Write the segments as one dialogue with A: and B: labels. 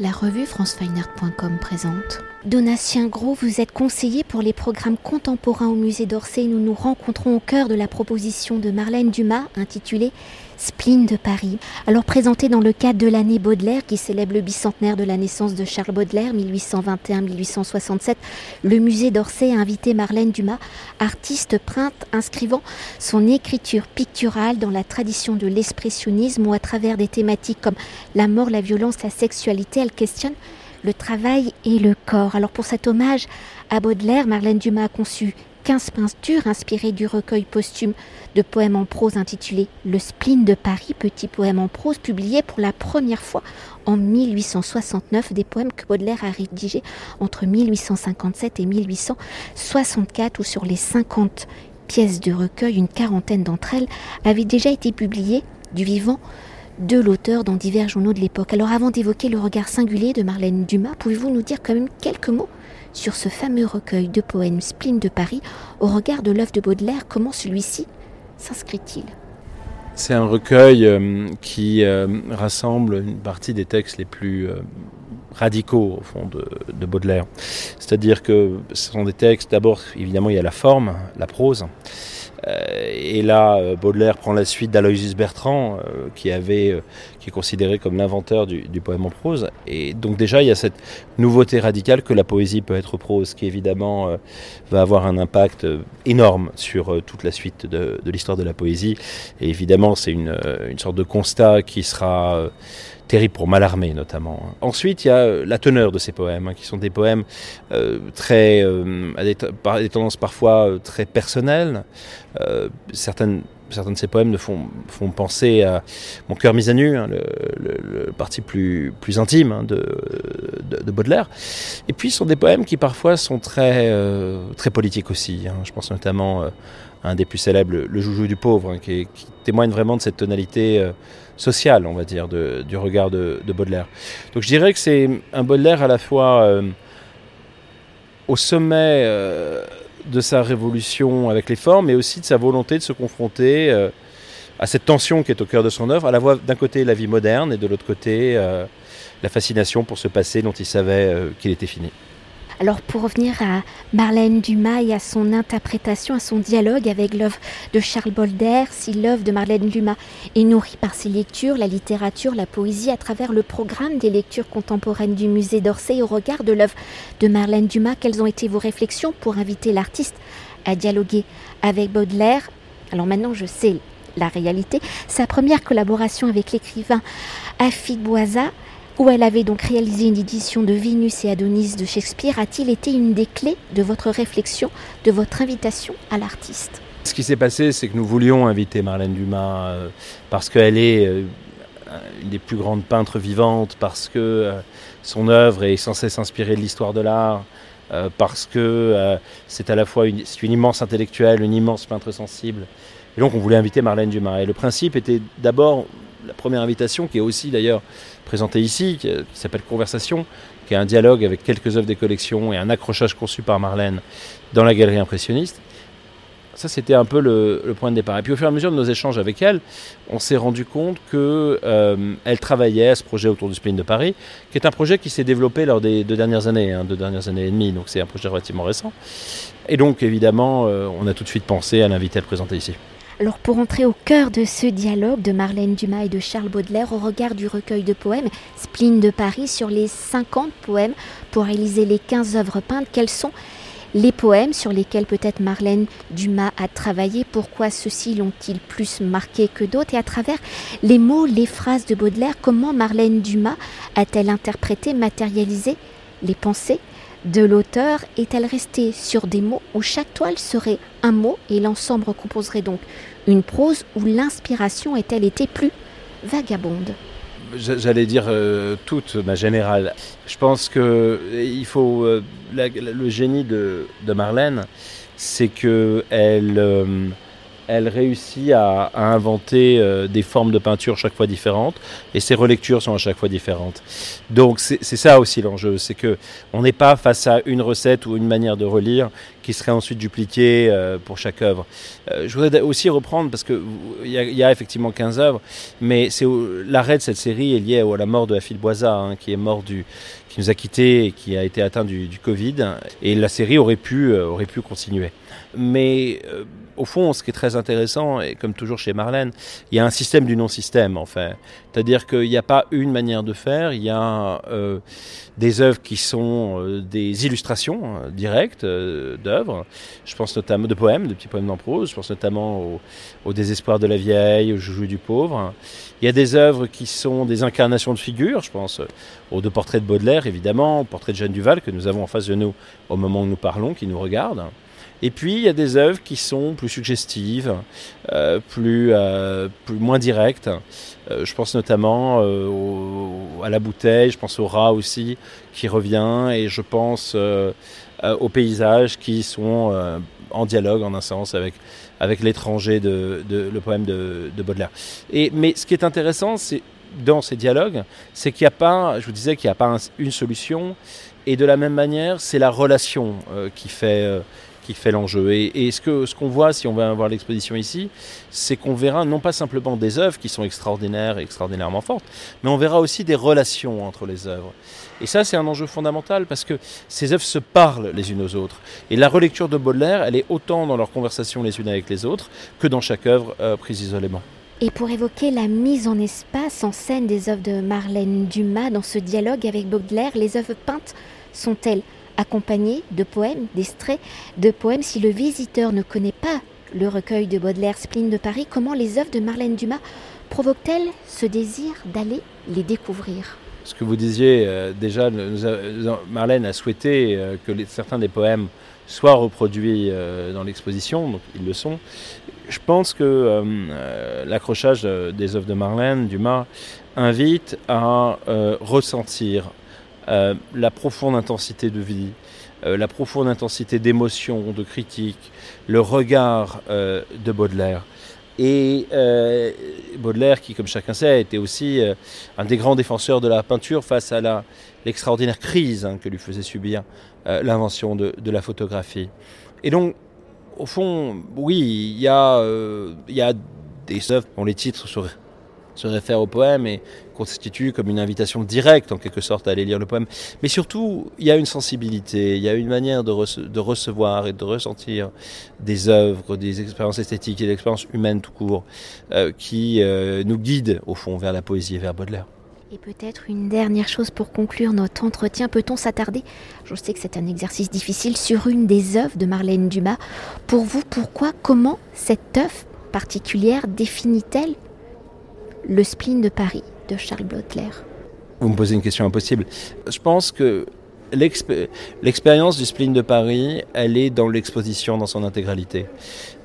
A: La revue francefineart.com présente. Donatien Gros, vous êtes conseiller pour les programmes contemporains au musée d'Orsay. Nous nous rencontrons au cœur de la proposition de Marlène Dumas intitulée Spleen de Paris. Alors présenté dans le cadre de l'année Baudelaire qui célèbre le bicentenaire de la naissance de Charles Baudelaire 1821-1867, le musée d'Orsay a invité Marlène Dumas, artiste peinte inscrivant son écriture picturale dans la tradition de l'expressionnisme ou à travers des thématiques comme la mort, la violence, la sexualité, elle questionne le travail et le corps. Alors pour cet hommage à Baudelaire, Marlène Dumas a conçu 15 peintures inspirées du recueil posthume de poèmes en prose intitulé Le spleen de Paris, petit poème en prose publié pour la première fois en 1869, des poèmes que Baudelaire a rédigés entre 1857 et 1864 ou sur les 50 pièces de recueil, une quarantaine d'entre elles avaient déjà été publiées du vivant de l'auteur dans divers journaux de l'époque. Alors avant d'évoquer le regard singulier de Marlène Dumas, pouvez-vous nous dire quand même quelques mots sur ce fameux recueil de poèmes Spleen de Paris au regard de l'œuvre de Baudelaire, comment celui-ci s'inscrit-il?
B: C'est un recueil euh, qui euh, rassemble une partie des textes les plus euh, radicaux au fond de, de Baudelaire. C'est-à-dire que ce sont des textes, d'abord évidemment il y a la forme, la prose, et là, Baudelaire prend la suite d'Aloysius Bertrand, qui, avait, considéré comme l'inventeur du, poème en prose. Et donc déjà, il y a cette nouveauté radicale que la poésie peut être prose, qui évidemment va avoir un impact énorme sur toute la suite de, l'histoire de la poésie. Et évidemment, c'est une, une sorte de constat qui sera terrible pour Mallarmé notamment. Ensuite, il y a euh, la teneur de ces poèmes, hein, qui sont des poèmes euh, très, euh, à des, tendances parfois euh, très personnelles. Euh, certaines, certains de ces poèmes me font, penser à Mon cœur mis à nu, hein, le, le, parti plus, intime hein, de, de, de, Baudelaire. Et puis, ce sont des poèmes qui parfois sont très, euh, très politiques aussi. Hein. Je pense notamment à un des plus célèbres, Le Joujou du pauvre, qui, témoigne vraiment de cette tonalité euh, sociale, on va dire, du regard de, de, Baudelaire. Donc je dirais que c'est un Baudelaire à la fois euh, au sommet euh, de sa révolution avec les formes, mais aussi de sa volonté de se confronter euh, à cette tension qui est au cœur de son œuvre, à la fois d'un côté la vie moderne et de l'autre côté euh, la fascination pour ce passé dont il savait euh, qu'il était fini.
A: Alors pour revenir à Marlène Dumas et à son interprétation, à son dialogue avec l'œuvre de Charles Baudelaire, si l'œuvre de Marlène Dumas est nourrie par ses lectures, la littérature, la poésie, à travers le programme des lectures contemporaines du musée d'Orsay au regard de l'œuvre de Marlène Dumas, quelles ont été vos réflexions pour inviter l'artiste à dialoguer avec Baudelaire? Alors maintenant je sais la réalité, sa première collaboration avec l'écrivain Afid Boisa où elle avait donc réalisé une édition de Vénus et Adonis de Shakespeare, a-t-il été une des clés de votre réflexion, de votre invitation à l'artiste?
B: Ce qui s'est passé, c'est que nous voulions inviter Marlène Dumas euh, parce qu'elle est euh, une des plus grandes peintres vivantes, parce que euh, son œuvre est sans cesse inspirée de l'histoire de l'art, parce que c'est à la fois une, une immense intellectuelle, une immense peintre sensible. Et donc on voulait inviter Marlène Dumas. Et le principe était d'abord la première invitation, qui est aussi d'ailleurs présentée ici, qui, qui s'appelle Conversation, qui est un dialogue avec quelques œuvres des collections et un accrochage conçu par Marlène dans la galerie impressionniste. Ça, c'était un peu le, point de départ. Et puis, au fur et à mesure de nos échanges avec elle, on s'est rendu compte qu'elle euh, travaillait à ce projet autour du Spleen de Paris, qui est un projet qui s'est développé lors des deux dernières années, hein, deux dernières années et demie. Donc, c'est un projet relativement récent. Et donc, évidemment, euh, on a tout de suite pensé à l'inviter à le présenter ici.
A: Alors pour entrer au cœur de ce dialogue de Marlène Dumas et de Charles Baudelaire au regard du recueil de poèmes Spleen de Paris sur les 50 poèmes pour réaliser les 15 œuvres peintes, quels sont les poèmes sur lesquels peut-être Marlène Dumas a travaillé, pourquoi ceux-ci l'ont-ils plus marqué que d'autres? Et à travers les mots, les phrases de Baudelaire, comment Marlène Dumas a-t-elle interprété, matérialisé les pensées de l'auteur est-elle restée sur des mots où chaque toile serait un mot et l'ensemble recomposerait donc une prose où l'inspiration est-elle été plus vagabonde?
B: J'allais dire euh, toute ma générale. Je pense que il faut euh, le génie de, Marlène, c'est que elle euh, elle réussit à, à inventer euh, des formes de peinture chaque fois différentes et ses relectures sont à chaque fois différentes. Donc c'est ça aussi l'enjeu, c'est que on n'est pas face à une recette ou une manière de relire qui seraient ensuite dupliquées pour chaque œuvre. je voudrais aussi reprendre, parce qu'il y, y, a effectivement 15 œuvres, mais c'est l'arrêt de cette série est lié à la mort de Afil Boisa, hein, qui est mort du, qui nous a quittés et qui a été atteint du, du Covid. Et la série aurait pu, aurait pu continuer. Mais au fond, ce qui est très intéressant, et comme toujours chez Marlène, il y a un système du non-système, en fait. C'est-à-dire qu'il n'y a pas une manière de faire, il y a euh, des œuvres qui sont euh, des illustrations hein, directes euh, d'œuvres. Je pense notamment de poèmes, de petits poèmes en prose. Je pense notamment au, désespoir de la vieille, au joujou du pauvre. Il y a des œuvres qui sont des incarnations de figures. Je pense aux deux portraits de Baudelaire, évidemment, au portrait de Jeanne Duval que nous avons en face de nous au moment où nous parlons, qui nous regarde. Et puis il y a des œuvres qui sont plus suggestives, euh, plus, euh, moins directes. Euh, je pense notamment à la bouteille, je pense au rat aussi qui revient, et je pense aux paysages qui sont en dialogue en un sens avec, avec l'étranger de, le poème de, de, Baudelaire. Et, mais ce qui est intéressant, c'est dans ces dialogues, c'est qu'il n'y a pas, je vous disais qu'il n'y a pas une solution, et de la même manière, c'est la relation qui fait qui fait l'enjeu. Et, ce qu'on ce qu'on voit, si on va voir l'exposition ici, c'est qu'on verra non pas simplement des œuvres qui sont extraordinaires, extraordinairement fortes, mais on verra aussi des relations entre les œuvres. Et ça, c'est un enjeu fondamental parce que ces œuvres se parlent les unes aux autres. Et la relecture de Baudelaire, elle est autant dans leur conversation les unes avec les autres que dans chaque œuvre euh, prise isolément.
A: Et pour évoquer la mise en espace, en scène des œuvres de Marlène Dumas dans ce dialogue avec Baudelaire, les œuvres peintes sont-elles accompagné de poèmes, d'extraits de poèmes. Si le visiteur ne connaît pas le recueil de Baudelaire Spleen de Paris, comment les œuvres de Marlène Dumas provoquent-elles ce désir d'aller les découvrir?
B: Ce que vous disiez, euh, déjà, Marlène a souhaité euh, que certains des poèmes soient reproduits euh, dans l'exposition, donc ils le sont. Je pense que l'accrochage des œuvres de Marlène Dumas invite à ressentir euh, la profonde intensité de vie, euh, la profonde intensité d'émotion, de critique, le regard euh, de Baudelaire. Et Baudelaire, qui, comme chacun sait, était aussi un des grands défenseurs de la peinture face à l'extraordinaire crise hein, que lui faisait subir l'invention de, la photographie. Et donc, au fond, oui, il y, a, y a des œuvres dont les titres seraient se réfère au poème et constitue comme une invitation directe en quelque sorte à aller lire le poème. Mais surtout, il y a une sensibilité, il y a une manière de, recevoir et de ressentir des œuvres, des expériences esthétiques et des expériences humaines tout court euh, qui euh, nous guident au fond vers la poésie et vers Baudelaire.
A: Et peut-être une dernière chose pour conclure notre entretien, peut-on s'attarder, je sais que c'est un exercice difficile, sur une des œuvres de Marlène Dumas? Pour vous, pourquoi, comment cette œuvre particulière définit-elle le spleen de Paris de Charles Baudelaire
B: Vous me posez une question impossible. Je pense que l'expérience du spleen de Paris, elle est dans l'exposition dans son intégralité.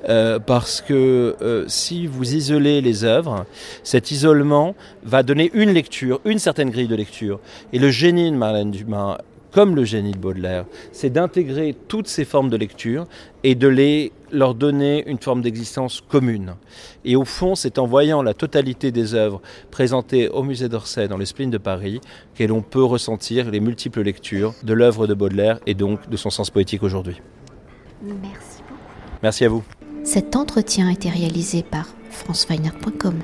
B: Euh, parce que euh, si vous isolez les œuvres, cet isolement va donner une lecture, une certaine grille de lecture. Et le génie de Marlène Dumas comme le génie de Baudelaire, c'est d'intégrer toutes ces formes de lecture et de les leur donner une forme d'existence commune. Et au fond, c'est en voyant la totalité des œuvres présentées au musée d'Orsay dans les spleen de Paris que l'on peut ressentir les multiples lectures de l'œuvre de Baudelaire et donc de son sens poétique aujourd'hui.
A: Merci beaucoup.
B: Merci à vous.
A: Cet entretien a été réalisé par franceweiner.com.